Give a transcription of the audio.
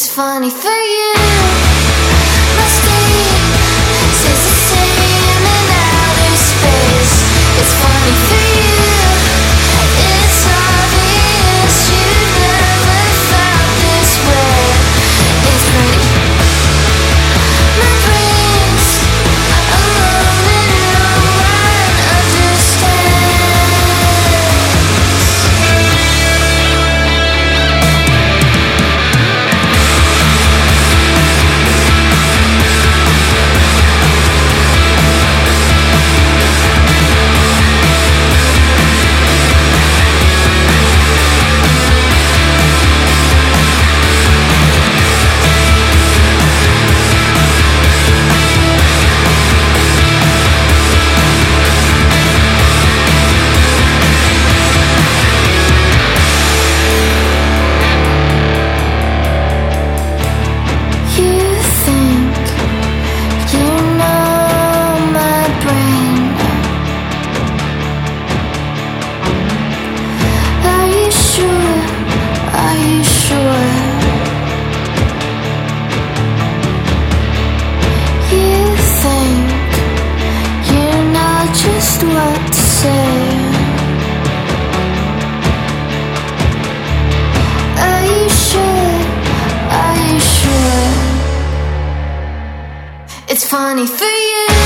It's funny for you. just what to say. Are you sure? Are you sure? It's funny for you.